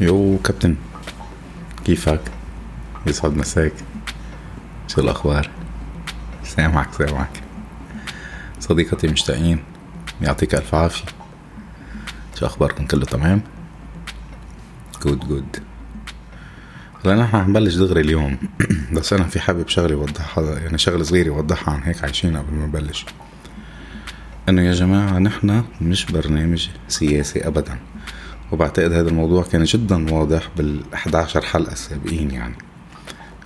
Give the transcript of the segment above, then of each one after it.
Yo كابتن كيفك؟ يسعد مساك. شو الأخبار؟ سامعك سامعك. صدقني مشتاقين يعطيك ألف عافية. شو أخباركم؟ كله تمام؟ good good هلا نحن حنبلش دغري اليوم. بس أنا في حابب شغلة وضحها يعني شغلة صغيرة وضحها عن هيك عايشين قبل ما نبلش. إنه يا جماعة نحن مش برنامج سياسي أبدا. وبعتقد هذا الموضوع كان جدا واضح بال 11 حلقة السابقين يعني.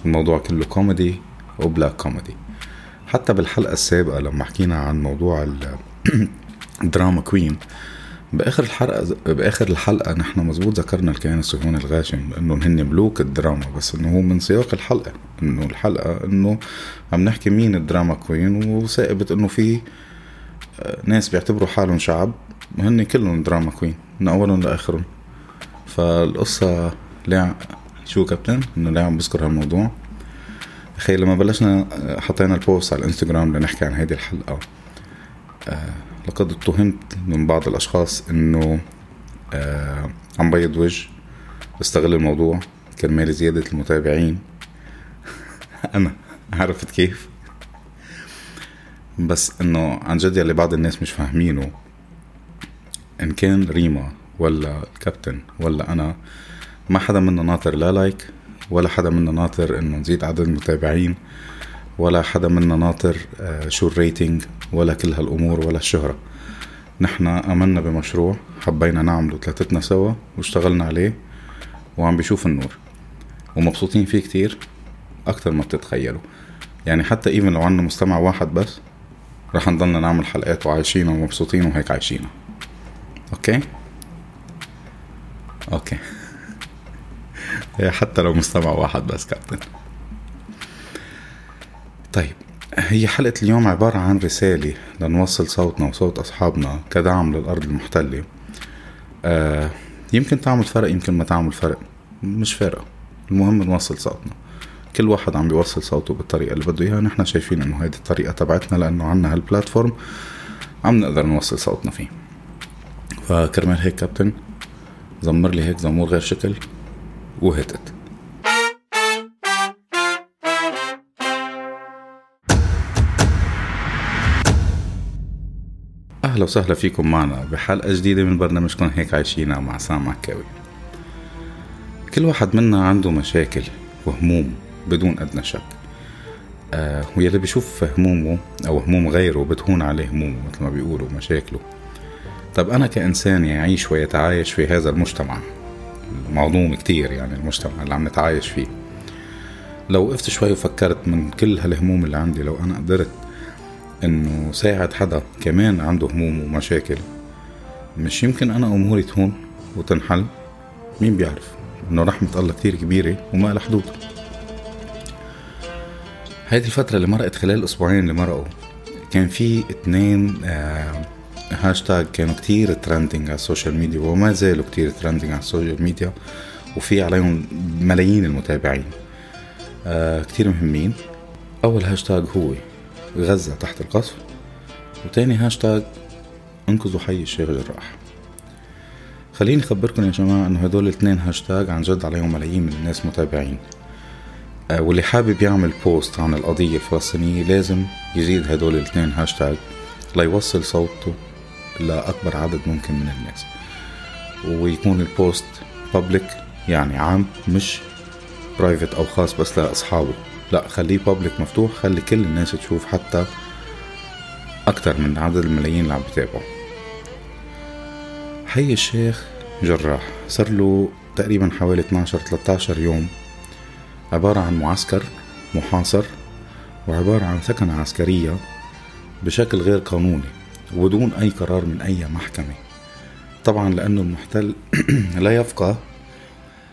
الموضوع كله كوميدي و black comedy. حتى بالحلقة السابقة لما حكينا عن موضوع ال drama queen بآخر الحلقة بآخر الحلقة نحن مزبوط ذكرنا الكيان الصهيوني الغاشم إنه هن ملوك الدراما بس إنه هو من سياق الحلقة. إنه الحلقة إنه عم نحكي مين ال drama queen وثائبت إنه في آه، ناس بيعتبروا حالهم شعب. وهن كلهم drama queen من أولهم لآخرهم. فالقصة ليه شو كابتن؟ إنه ليه عم بذكر هالموضوع. أخي لما بلشنا آه، حطينا ال post على الإنستغرام لنحكي عن هيدي الحلقة آه لقد اتهمت من بعض الأشخاص إنه آه عم بيض وجه بستغل الموضوع كرمال زيادة المتابعين. أنا عرفت كيف؟ بس إنه عن جد يلي بعض الناس مش فاهمينه. إن كان ريما ولا الكابتن ولا أنا ما حدا منا ناطر لا like ولا حدا منا ناطر إنه نزيد عدد المتابعين ولا حدا منا ناطر آه، شو ال rating ولا كل هالأمور ولا الشهرة. نحن آمنا بمشروع حبينا نعمله ثلاثتنا سوا واشتغلنا عليه وعم بيشوف النور. ومبسوطين فيه كتير أكتر ما بتتخيلوا. يعني حتى even لو عنا مستمع واحد بس رح نضلنا نعمل حلقات وعايشين ومبسوطين وهيك عايشين. okay؟ okay. حتى لو مستمع واحد بس كابتن. طيب هي حلقة اليوم عبارة عن رسالة لنوصل صوتنا وصوت أصحابنا كدعم للأرض المحتلة. آه يمكن تعمل فرق يمكن ما تعمل فرق. مش فارقة. المهم نوصل صوتنا. كل واحد عم بيوصل صوته بالطريقة اللي بده إياها. نحن شايفين إنه هيدي الطريقة تبعتنا لأنه عنا هالبلاتفورم. عم نقدر نوصل صوتنا فيه. فكرمال هيك كابتن زمر لي هيك زمور غير شكل وهتت. أهلا وسهلا فيكم معنا بحلقة جديدة من برنامجكم هيك عايشينا مع سام عكاوي. كل واحد منا عنده مشاكل وهموم بدون أدنى شك. آه ويلي بيشوف همومه أو هموم غيره بتهون عليه همومه مثل ما بيقولوا مشاكله. طب أنا كإنسان يعيش ويتعايش في هذا المجتمع. معظوم كتير يعني المجتمع اللي عم نتعايش فيه. لو وقفت شوي وفكرت من كل هالهموم اللي عندي لو أنا قدرت إنه ساعد حدا كمان عنده هموم ومشاكل مش يمكن أنا أموري تهون وتنحل؟ مين بيعرف؟ إنه رحمة الله كتير كبيرة وما لها حدود. هيدي الفترة اللي مرقت خلال الأسبوعين اللي مرقوا كان في اتنين آه هاشتاج كانوا كتير trending على ال social media وما زالوا كتير trending على ال social media وفي عليهم ملايين المتابعين آه كتير مهمين أول هاشتاج هو غزة تحت القصف وتاني هاشتاج انقذوا حي الشيخ جراح خليني اخبركم يا جماعة انه هدول الاثنين هاشتاج عن جد عليهم ملايين من الناس متابعين آه واللي حابب يعمل post عن القضية الفلسطينية لازم يزيد هدول الاثنين هاشتاج ليوصل صوته لأكبر عدد ممكن من الناس. ويكون ال post بابليك يعني عام مش برايفت أو خاص بس لأصحابه. لا خليه بابليك مفتوح خلي كل الناس تشوف حتى أكتر من عدد الملايين اللي عم بتابعوا. حي الشيخ جراح صار له تقريبا حوالي 12 13 يوم. عبارة عن معسكر محاصر وعبارة عن ثكنة عسكرية بشكل غير قانوني. وبدون أي قرار من أي محكمة. طبعا لأنه المحتل لا يفقه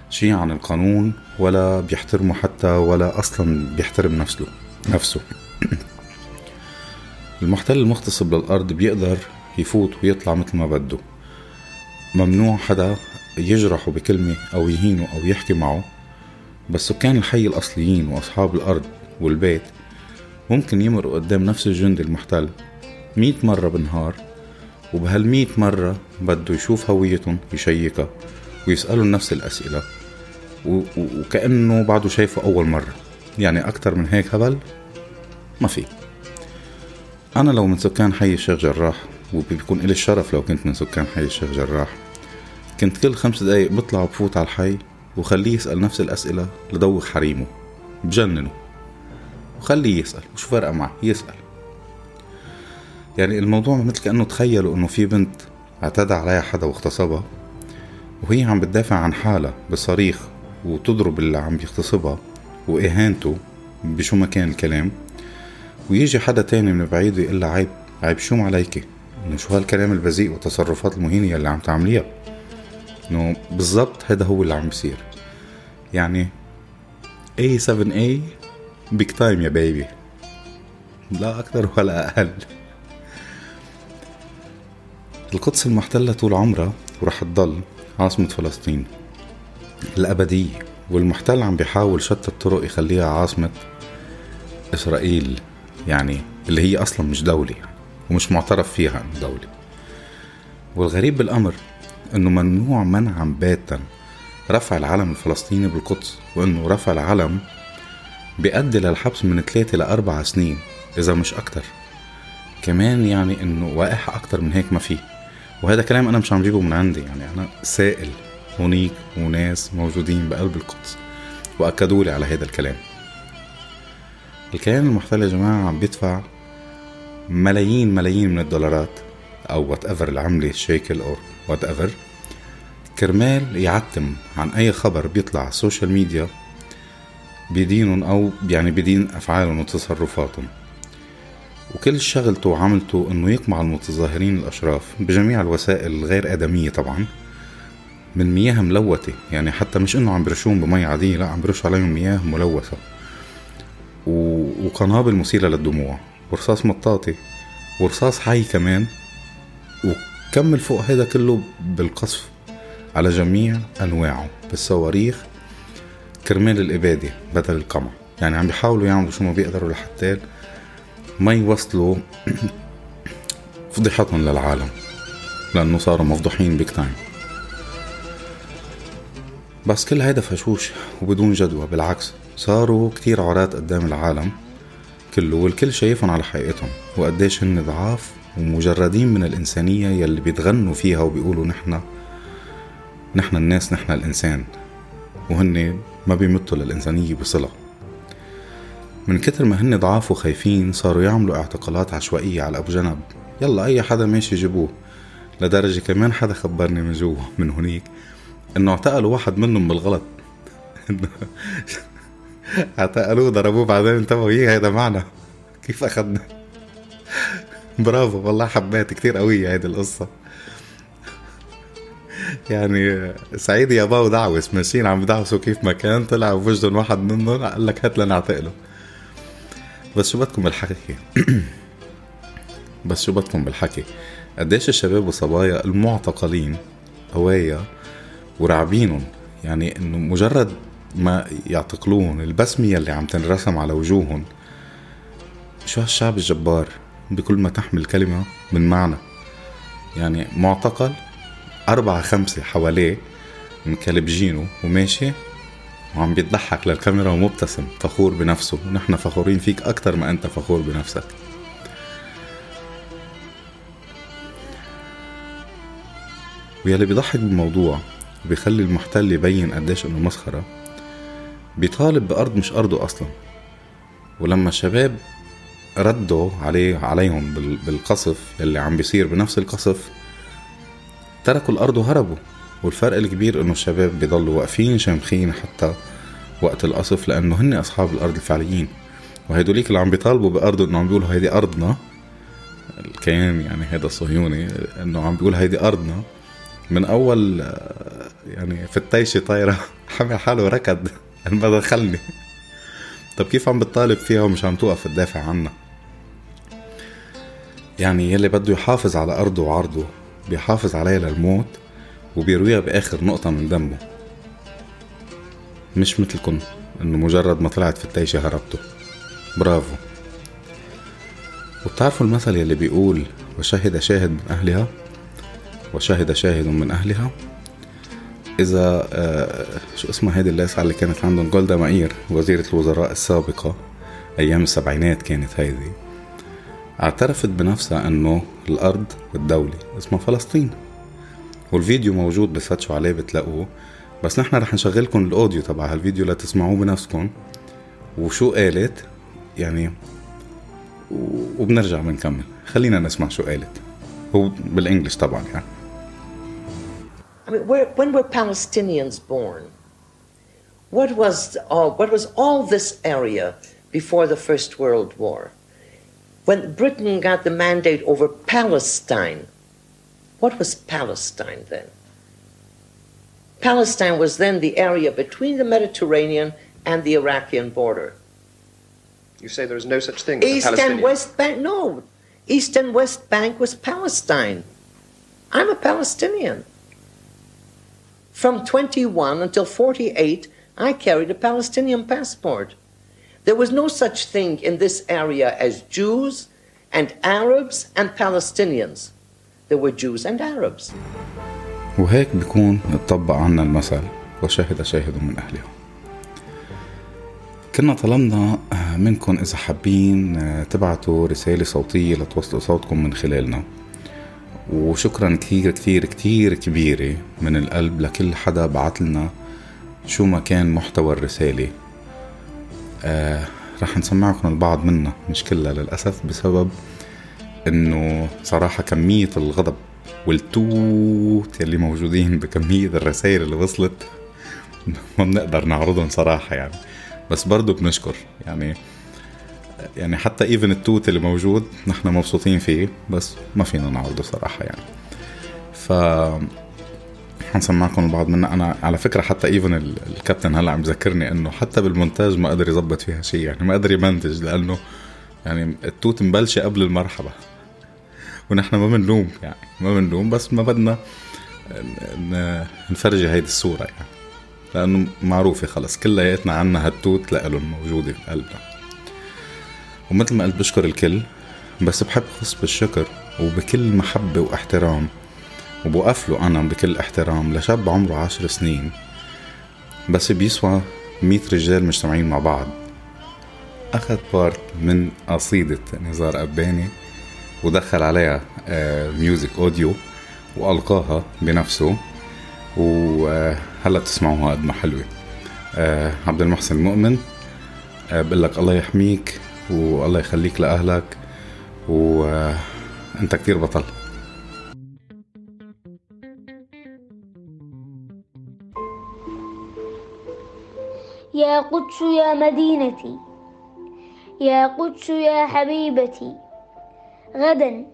شيء عن القانون ولا بيحترمه حتى ولا أصلا بيحترم نفسه نفسه. المحتل المغتصب للأرض بيقدر يفوت ويطلع مثل ما بده. ممنوع حدا يجرحه بكلمة أو يهينه أو يحكي معه بس سكان الحي الأصليين وأصحاب الأرض والبيت ممكن يمرقوا قدام نفس الجندي المحتل. مية مرة بالنهار وبهالمية مرة بده يشوف هويتهم يشيكها ويسألوا نفس الأسئلة و- وكأنه بعده شايفه أول مرة. يعني أكتر من هيك هبل؟ ما في. أنا لو من سكان حي الشيخ جراح وبيكون إلي الشرف لو كنت من سكان حي الشيخ جراح كنت كل خمس دقايق بطلع وبفوت على الحي وخليه يسأل نفس الأسئلة لدوخ حريمه بجننه وخليه يسأل وشو فرقة معه؟ يسأل. يعني الموضوع مثل كأنه تخيلوا إنه في بنت اعتدى عليها حدا واغتصبها وهي عم بتدافع عن حالها بصريخ وتضرب اللي عم بيغتصبها وإهانته بشو ما كان الكلام ويجي حدا تاني من بعيد يقول لها عيب عيب شو عليكي إنه شو هالكلام البذيء والتصرفات المهينة اللي عم تعمليها؟ إنه بالضبط هذا هو اللي عم بيصير. يعني A7A بيك تايم يا بيبي لا أكثر ولا أقل. القدس المحتلة طول عمرها ورح تضل عاصمة فلسطين. الأبدية والمحتل عم بيحاول شتى الطرق يخليها عاصمة إسرائيل يعني اللي هي أصلا مش دولة يعني ومش معترف فيها دولة. والغريب بالأمر إنه ممنوع منعا باتا رفع العلم الفلسطيني بالقدس وإنه رفع العلم بيؤدي للحبس من ثلاثة لأربع سنين إذا مش أكتر. كمان يعني إنه وقائح أكتر من هيك ما في. وهذا كلام أنا مش عم جيبه من عندي يعني أنا سائل هونيك وناس موجودين بقلب القدس وأكدوا لي على هذا الكلام. الكيان المحتل يا جماعة عم بيدفع ملايين ملايين من الدولارات أو whatever العملة الشيكل أو وات ايفر كرمال يعتم عن أي خبر بيطلع على ال social media بدينهم أو يعني بدين أفعالهم وتصرفاتهم. وكل شغلته وعملته إنه يقمع المتظاهرين الأشراف بجميع الوسائل الغير آدمية طبعا من مياه ملوثة. يعني حتى مش إنه عم برشوهم بمي عادية لا عم برش عليهم مياه ملوثة. و... وقنابل مثيرة للدموع. ورصاص مطاطي ورصاص حي كمان. وكمل فوق هذا كله بالقصف على جميع أنواعه. بالصواريخ كرمال الإبادة بدل القمع. يعني عم بيحاولوا يعملوا شو ما بيقدروا لحتى ما يوصلوا فضيحتهم للعالم لأنه صاروا مفضوحين بيك تايم بس كل هيدا فشوش وبدون جدوى بالعكس صاروا كتير عراة قدام العالم كله والكل شايفهم على حقيقتهم وقديش هن ضعاف ومجردين من الإنسانية يلي بيتغنوا فيها وبيقولوا نحنا نحنا الناس نحنا الإنسان وهن ما بيمتوا للإنسانية بصلة. من كتر ما هن ضعاف وخايفين صاروا يعملوا اعتقالات عشوائية على أبو جنب. يلا أي حدا ماشي جيبوه. لدرجة كمان حدا خبرني من جوا من هنيك إنه اعتقلوا واحد منهم بالغلط. اعتقلوه ضربوه بعدين انتبهوا يي هيدا معنا؟ كيف أخدنا برافو والله حبيت كتير قوية هيدي القصة. يعني سعيد يا باو دعوس ماشيين عم بدعوسوا كيف ما كان طلع بوجدهم واحد منهم قال لك هات لنعتقله. بس شو بدكم بالحكي؟ بس شو بدكم بالحكي؟ قديش الشباب والصبايا المعتقلين قوايا ورعبينهم؟ يعني إنه مجرد ما يعتقلوهم البسمة يلي عم تنرسم على وجوههم شو هالشعب الجبار بكل ما تحمل كلمة من معنى؟ يعني معتقل أربعة خمسة حواليه مكلبجينه وماشي وعم بيضحك للكاميرا ومبتسم فخور بنفسه ونحن فخورين فيك أكتر ما أنت فخور بنفسك. ويلي بيضحك بالموضوع وبيخلي المحتل يبين قديش إنه مسخرة بيطالب بأرض مش أرضه أصلا. ولما الشباب ردوا عليه عليهم بالقصف يلي عم بيصير بنفس القصف تركوا الأرض وهربوا. والفرق الكبير إنه الشباب بيضلوا واقفين شامخين حتى وقت القصف لأنه هن أصحاب الأرض الفعليين. وهيدوليك اللي عم بيطالبوا بأرضه إنه عم بيقولوا هيدي أرضنا الكيان يعني هذا الصهيوني إنه عم بيقول هيدي أرضنا من أول يعني في التيشة طايرة حمل حاله ركض ما دخلني. طب كيف عم بتطالب فيها ومش عم توقف تدافع عنها؟ يعني يلي بده يحافظ على أرضه وعرضه بيحافظ عليها للموت. وبيرويها بآخر نقطة من دمه. مش مثلكم إنه مجرد ما طلعت في التيشة هربتوا برافو. وبتعرفوا المثل يلي بيقول وشهد شاهد من أهلها وشهد شاهد من أهلها إذا آه شو اسمها هيدي اللاسعه اللي كانت عندهم؟ جولدا مائير وزيرة الوزراء السابقة. أيام السبعينات كانت هيدي. اعترفت بنفسها إنه الأرض الدولة اسمها فلسطين. والفيديو موجود بفتشوا عليه بتلاقوه. بس نحن رح نشغلكم الأوديو تبع هالفيديو لتسمعوه بنفسكم. وشو قالت؟ يعني وبنرجع بنكمل. خلينا نسمع شو قالت. هو بالإنجلش طبعا يعني. When were Palestinians born? What was, uh, what was all this area before the First World War? When Britain got the mandate over Palestine, what was Palestine then? Palestine was then the area between the Mediterranean and the Iraqi border. You say there is no such thing as Palestine? East and West Bank. No, East and West Bank was Palestine. I'm a Palestinian. From 21 until 48, I carried a Palestinian passport. There was no such thing in this area as Jews and Arabs and Palestinians. There were Jews and Arabs. وهيك بيكون اتطبق عنا المثل وشهد شاهد من أهلها كنا طلبنا منكم إذا حابين تبعتوا رسالة صوتية لتوصلوا صوتكم من خلالنا. وشكرا كثير كثير كثير كبيرة من القلب لكل حدا بعت لنا شو ما كان محتوى الرسالة. آه رح نسمعكم البعض منها مش كلها للأسف بسبب إنه صراحة كمية الغضب والتوت اللي موجودين بكمية الرسائل اللي وصلت ما بنقدر نعرضهم صراحة يعني. بس برضو بنشكر يعني يعني حتى even التوت اللي موجود نحن مبسوطين فيه بس ما فينا نعرضه صراحة يعني. ف حنسمعكم البعض منها أنا على فكرة حتى even الكابتن هلأ عم يذكرني إنه حتى بالمونتاج ما قدر يظبط فيها شيء يعني ما قدر يمنتج لأنه يعني التوت مبلشه قبل المرحبا ونحن ما بنلوم يعني ما بنلوم بس ما بدنا نفرجي هيدي الصورة يعني. لأنه معروفة خلص كلياتنا عنا هالتوت لإلهم موجودة بقلبنا ومثل ما قلت بشكر الكل بس بحب خص بالشكر وبكل محبة واحترام وبوقف له أنا بكل احترام لشاب عمره عشر سنين بس بيسوى مية رجال مجتمعين مع بعض. أخذ part من قصيدة نزار قباني ودخل عليها music audio وألقاها بنفسه وهلا بتسمعوها قد ما حلوة. عبد المحسن المؤمن بقول لك الله يحميك والله يخليك لأهلك وأنت كتير بطل. يا قدس يا مدينتي يا قدس يا حبيبتي. غدا.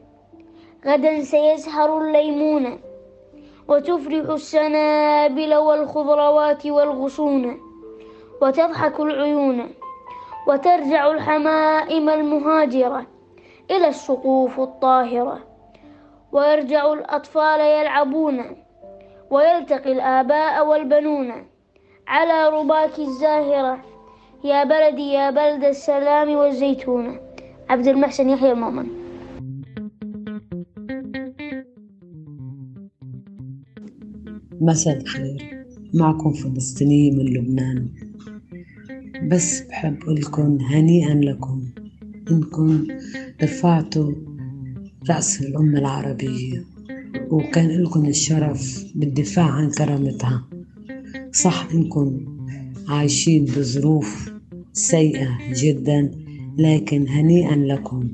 غدا سيزهر الليمون. وتفرح السنابل والخضروات والغصون. وتضحك العيون. وترجع الحمائم المهاجرة إلى السقوف الطاهرة. ويرجع الأطفال يلعبون. ويلتقي الآباء والبنون على رباك الزاهرة. يا بلدي يا بلد السلام والزيتون. عبد المحسن يحيى المؤمن مساء الخير. معكم فلسطينية من لبنان. بس بحب لكم هنيئا لكم إنكم رفعتوا رأس الأمة العربية وكان لكم الشرف بالدفاع عن كرامتها. صح إنكم عايشين بظروف سيئة جدا لكن هنيئا لكم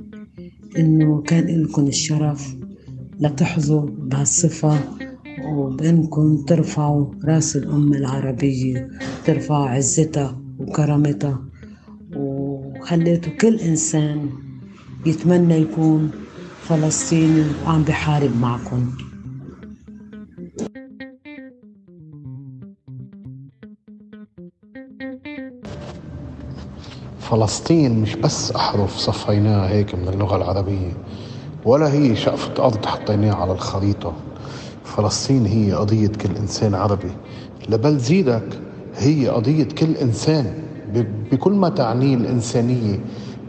إنه كان لكم الشرف لتحظوا بهالصفة وبإنكم ترفعوا رأس الأمة العربية ترفعوا عزتها وكرامتها وخليتوا كل إنسان يتمنى يكون فلسطيني وعم بحارب معكم. فلسطين مش بس أحرف صفيناها هيك من اللغة العربية ولا هي شقفة أرض حطيناها على الخريطة. فلسطين هي قضية كل إنسان عربي. لبل زيدك هي قضية كل إنسان بكل ما تعنيه الإنسانية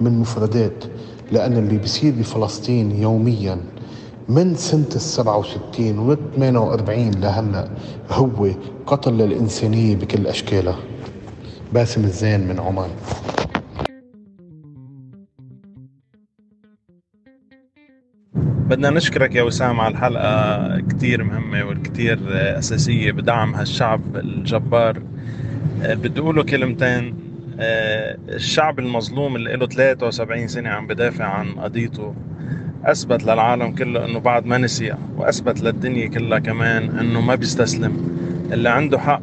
من مفردات. لأن اللي بيصير بفلسطين يوميا من سنة السبعة وستين و 48 لهلأ هو قتل للإنسانية بكل أشكالها. باسم الزين من عمان. بدنا نشكرك يا وسام على الحلقة كتير مهمة والكتير أساسية بدعم هالشعب الجبار. بدي أقوله كلمتين. الشعب المظلوم اللي له 73 سنة عم بدافع عن قضيته أثبت للعالم كله أنه بعد ما نسي وأثبت للدنيا كلها كمان أنه ما بيستسلم. اللي عنده حق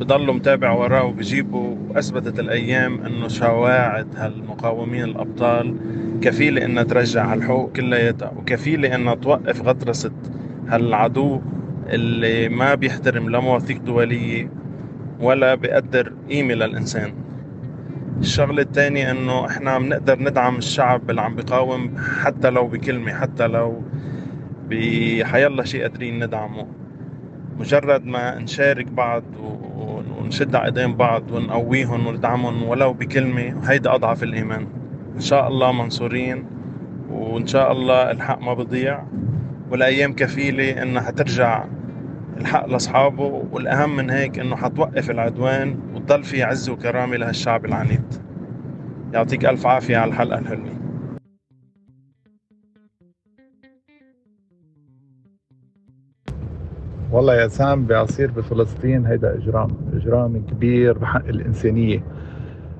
بضله متابع وراه وبجيبه وأثبتت الأيام إنه شواعد هالمقاومين الأبطال. كفيله انها ترجع هالحقوق كلياتها وكفيله انها توقف غطرسه هالعدو اللي ما بيحترم لا مواثيق دولية ولا بيقدر قيمة للإنسان. الشغلة الثانية إنه إحنا بنقدر ندعم الشعب اللي عم بيقاوم حتى لو بكلمة حتى لو بحيالله شيء قادرين ندعمه. مجرد ما نشارك بعض ونشد على إيدين بعض ونقويهم وندعمهم ولو بكلمة هيدا أضعف الإيمان. إن شاء الله منصورين وإن شاء الله الحق ما بضيع. والأيام كفيلة إنها حترجع الحق لأصحابه والأهم من هيك إنه حتوقف العدوان وتضل في عز وكرامة لهالشعب العنيد. يعطيك ألف عافية على الحلقة الحلوة. والله يا سام بيصير بفلسطين هيدا إجرام إجرام كبير بحق الإنسانية.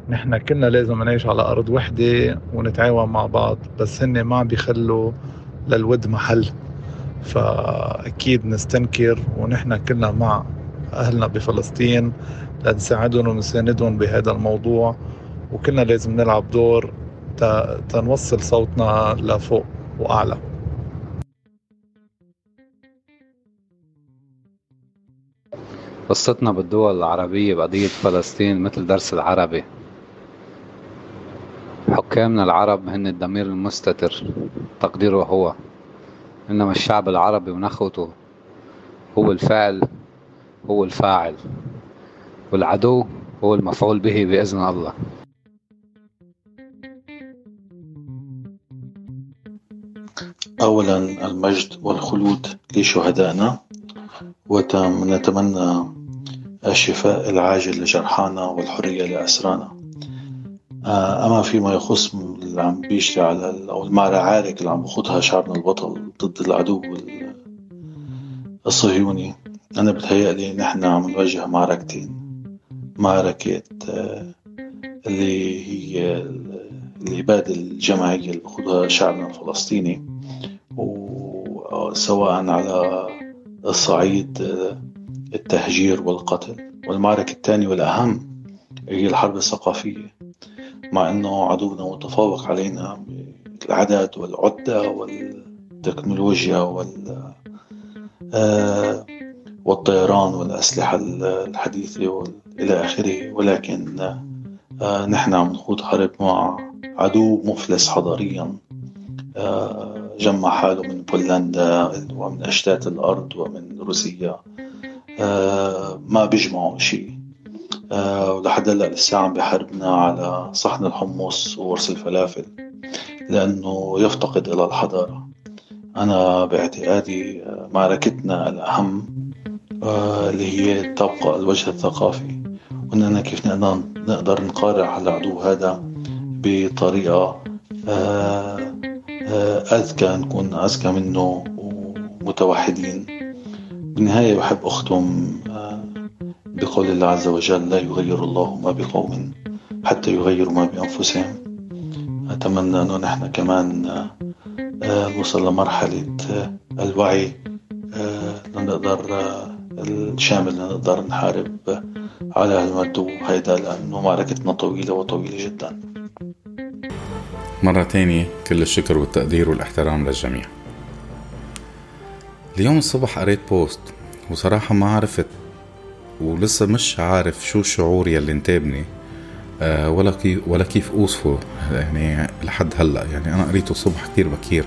نحن كلنا لازم نعيش على أرض وحدة ونتعاون مع بعض بس هن ما عم بيخلوا للود محل. فأكيد نستنكر ونحن كلنا مع أهلنا بفلسطين لنساعدهم ونساندهم بهذا الموضوع وكلنا لازم نلعب دور تنوصل صوتنا لفوق وأعلى. قصتنا بالدول العربية بقضية فلسطين مثل درس العربي. حكامنا العرب هن الضمير المستتر تقديره هو. إنما الشعب العربي ونخوته هو الفاعل هو الفاعل. والعدو هو المفعول به بإذن الله. أولا المجد والخلود لشهدائنا ونتمنى الشفاء العاجل لجرحانا والحرية لأسرانا. آه، أما فيما يخص اللي عم بيجري على أو المعارك اللي عم بخوضها شعبنا البطل ضد العدو الصهيوني أنا بتهيألي نحن عم نواجه معركتين. معركة آه، اللي هي الإبادة الجماعية اللي بخوضها شعبنا الفلسطيني وسواء على الصعيد آه، التهجير والقتل. والمعركة الثانية والأهم هي الحرب الثقافية. مع أنه عدونا متفوق علينا بالعدد والعدة والتكنولوجيا وال آه، والطيران والأسلحة الحديثة إلى آخره. ولكن آه، نحن عم نخوض حرب مع عدو مفلس حضاريا. جمع حاله من بولندا ومن أشتات الأرض ومن روسيا. آه، ما بيجمعوا شيء آه، ولحد هلأ لسه عم بحاربنا على صحن الحمص وورس الفلافل لأنه يفتقد إلى الحضارة. أنا باعتقادي آه، معركتنا الأهم اللي هي تبقى الوجه الثقافي. وإننا كيف نقدر نقارع العدو هذا بطريقة أذكى نكون أذكى منه ومتوحدين. بالنهاية بحب أختم آه، بقول الله عز وجل لا يغير الله ما بقوم حتى يغيروا ما بأنفسهم. أتمنى أنه نحن كمان آه، آه، نوصل لمرحلة الوعي لنقدر الشامل لنقدر نحارب على هالمدو هيدا لأنه معركتنا طويلة وطويلة جدا. مرة تانية كل الشكر والتقدير والاحترام للجميع. اليوم الصبح قريت بوست وصراحة ما عرفت ولسه مش عارف شو الشعور يلي انتابني. أه ولا كيف ولا كيف أوصفه. يعني لحد هلأ. يعني أنا قريته الصبح كتير بكير.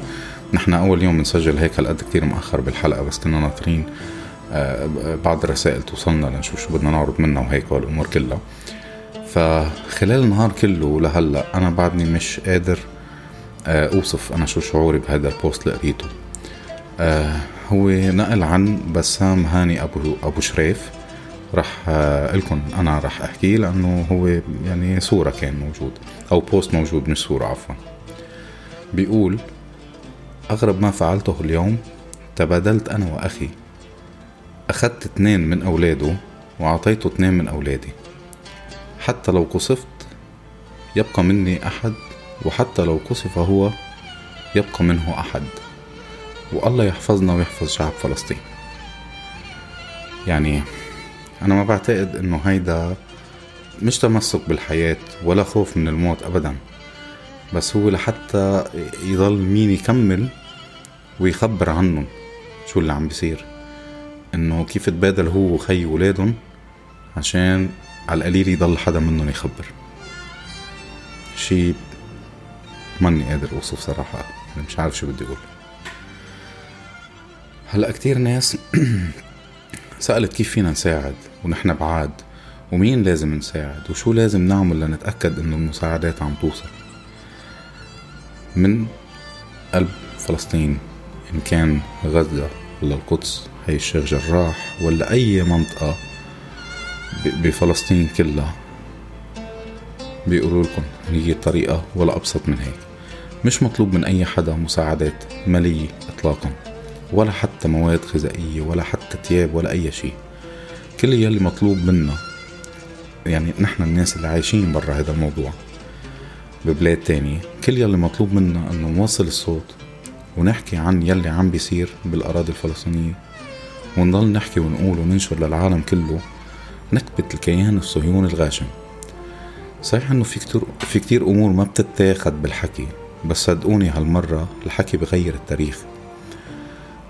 نحن أول يوم بنسجل هيك هالقد كتير مأخر بالحلقة بس كنا ناطرين أه بعض الرسائل توصلنا لنشوف شو بدنا نعرض منها وهيك والأمور كلها. فخلال النهار كله لهلأ أنا بعدني مش قادر أه أوصف أنا شو شعوري بهذا البوست اللي قريته. آه هو نقل عن بسام هاني ابو أبو شريف. راح آه لكم أنا راح احكيه لأنه هو يعني صورة كان موجود أو بوست موجود مش صورة عفوا. بيقول أغرب ما فعلته اليوم تبادلت أنا وأخي. أخذت اثنين من أولاده وأعطيته اثنين من أولادي. حتى لو قصفت يبقى مني أحد وحتى لو قصف هو يبقى منه أحد. والله يحفظنا ويحفظ شعب فلسطين. يعني أنا ما بعتقد إنه هيدا مش تمسك بالحياة ولا خوف من الموت أبدا. بس هو لحتى يضل مين يكمل ويخبر عنهم شو اللي عم بيصير. إنه كيف تبادل هو وخي ولادهم عشان على القليل يضل حدا منهم يخبر. شي ماني قادر أوصف صراحة. مش عارف شو بدي أقول. هلأ كتير ناس سألت كيف فينا نساعد ونحن بعاد ومين لازم نساعد وشو لازم نعمل لنتأكد إنه المساعدات عم توصل. من قلب فلسطين إن كان غزة ولا القدس هي الشيخ جراح ولا أي منطقة بفلسطين كلها بيقولوا لكم هي الطريقة ولا أبسط من هيك. مش مطلوب من أي حدا مساعدات مالية إطلاقا. ولا حتى مواد غذائية ولا حتى تياب ولا أي شيء. كل يلي مطلوب منا يعني نحن الناس اللي عايشين برا هذا الموضوع ببلاد تانية كل يلي مطلوب منا إنه نوصل الصوت ونحكي عن يلي عم بيصير بالأراضي الفلسطينية ونضل نحكي ونقول وننشر للعالم كله نكبة الكيان الصهيوني الغاشم. صحيح إنه في كتير في كتير أمور ما بتتاخد بالحكي بس صدقوني هالمرة الحكي بغير التاريخ.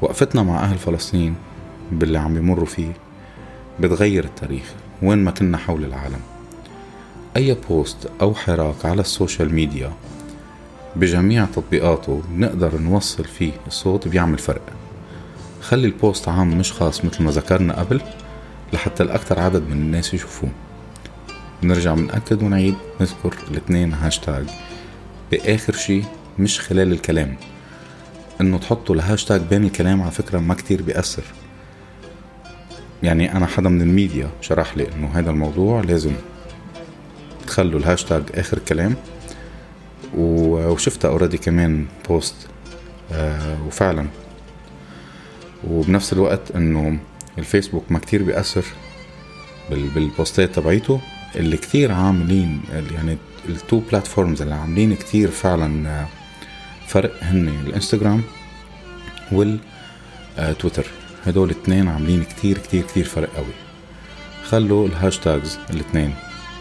وقفتنا مع أهل فلسطين باللي عم بيمروا فيه بتغير التاريخ وين ما كنا حول العالم. أي post أو حراك على ال social media بجميع تطبيقاته بنقدر نوصل فيه الصوت بيعمل فرق. خلي ال post عام مش خاص مثل ما ذكرنا قبل لحتى الأكثر عدد من الناس يشوفوه. بنرجع بنأكد ونعيد نذكر الاثنين هاشتاج بآخر شي مش خلال الكلام. إنه تحطوا الهاشتاج بين الكلام على فكرة ما كتير بيأثر. يعني أنا حدا من الميديا شرح لي إنه هذا الموضوع لازم تخلوا الهاشتاج آخر كلام. وشفتها already كمان post آه وفعلا. وبنفس الوقت إنه الفيسبوك ما كتير بيأثر بالبوستات تبعيته. اللي كتير عاملين يعني ال two platforms اللي عاملين كتير فعلا آه فرق هن الانستغرام والتويتر آه، هدول الاثنين عاملين كتير كتير كتير فرق قوي. خلوا ال hashtags الاثنين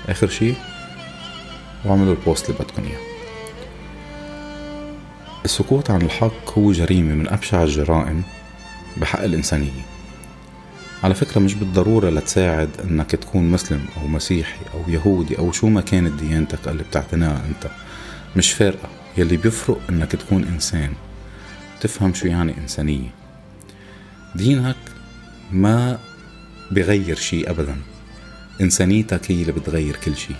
آخر شي واعملوا ال post اللي بدكم إياه. السكوت عن الحق هو جريمة من أبشع الجرائم بحق الإنسانية. على فكرة مش بالضرورة لتساعد إنك تكون مسلم أو مسيحي أو يهودي أو شو ما كانت ديانتك اللي بتعتناها أنت. مش فارقة. يلي بيفرق إنك تكون إنسان. تفهم شو يعني إنسانية. دينك ما بغير شي ابدا. إنسانيتك هي اللي بتغير كل شي.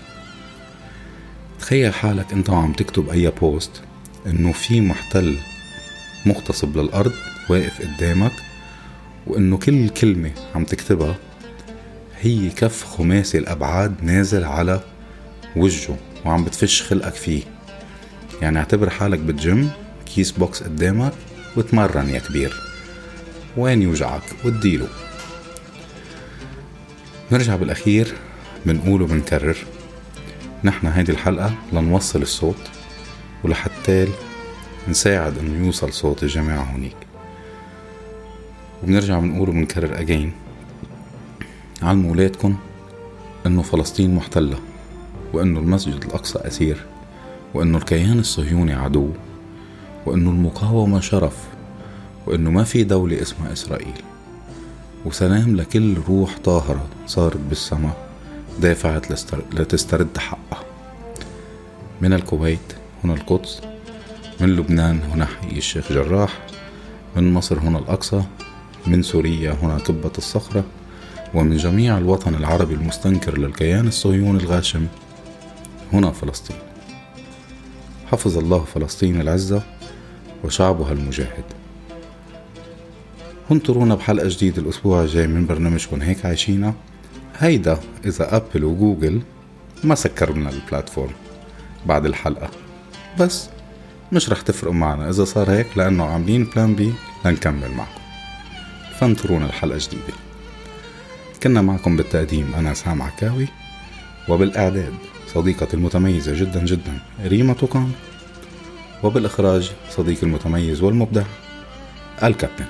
تخيل حالك إنت وعم تكتب أي post إنه في محتل مغتصب للأرض واقف قدامك وإنه كل كلمة عم تكتبها هي كف خماسي الأبعاد نازل على وجهه وعم بتفش خلقك فيه. يعني اعتبر حالك بالجيم كيس box قدامك وتمرن يا كبير. وين يوجعك؟ واديله نرجع بالأخير بنقول وبنكرر. نحن هيدي الحلقة لنوصل الصوت ولحتى نساعد إنه يوصل صوت الجماعة هونيك. وبنرجع بنقول وبنكرر أجين علموا ولادكم إنه فلسطين محتلة وإنه المسجد الأقصى أسير. وإنه الكيان الصهيوني عدو وإنه المقاومة شرف وإنه ما في دولة اسمها إسرائيل. وسلام لكل روح طاهرة صارت بالسماء دافعت لتسترد حقها. من الكويت هنا القدس من لبنان هنا حي الشيخ جراح من مصر هنا الأقصى من سوريا هنا قبة الصخرة ومن جميع الوطن العربي المستنكر للكيان الصهيوني الغاشم هنا فلسطين. حفظ الله فلسطين العزة وشعبها المجاهد. وانطرونا بحلقة جديدة الأسبوع الجاي من برنامجكم هيك عايشينا. هيدا إذا أبل وجوجل ما سكروا لنا ال platform بعد الحلقة. بس مش رح تفرق معنا. إذا صار هيك لأنه عاملين plan B لنكمل معكم. فانطرونا الحلقة جديدة. كنا معكم بالتقديم أنا سام عكاوي وبالإعداد. صديقتي المتميزة جدا جدا ريما توكان. وبالإخراج صديقي المتميز والمبدع الكابتن.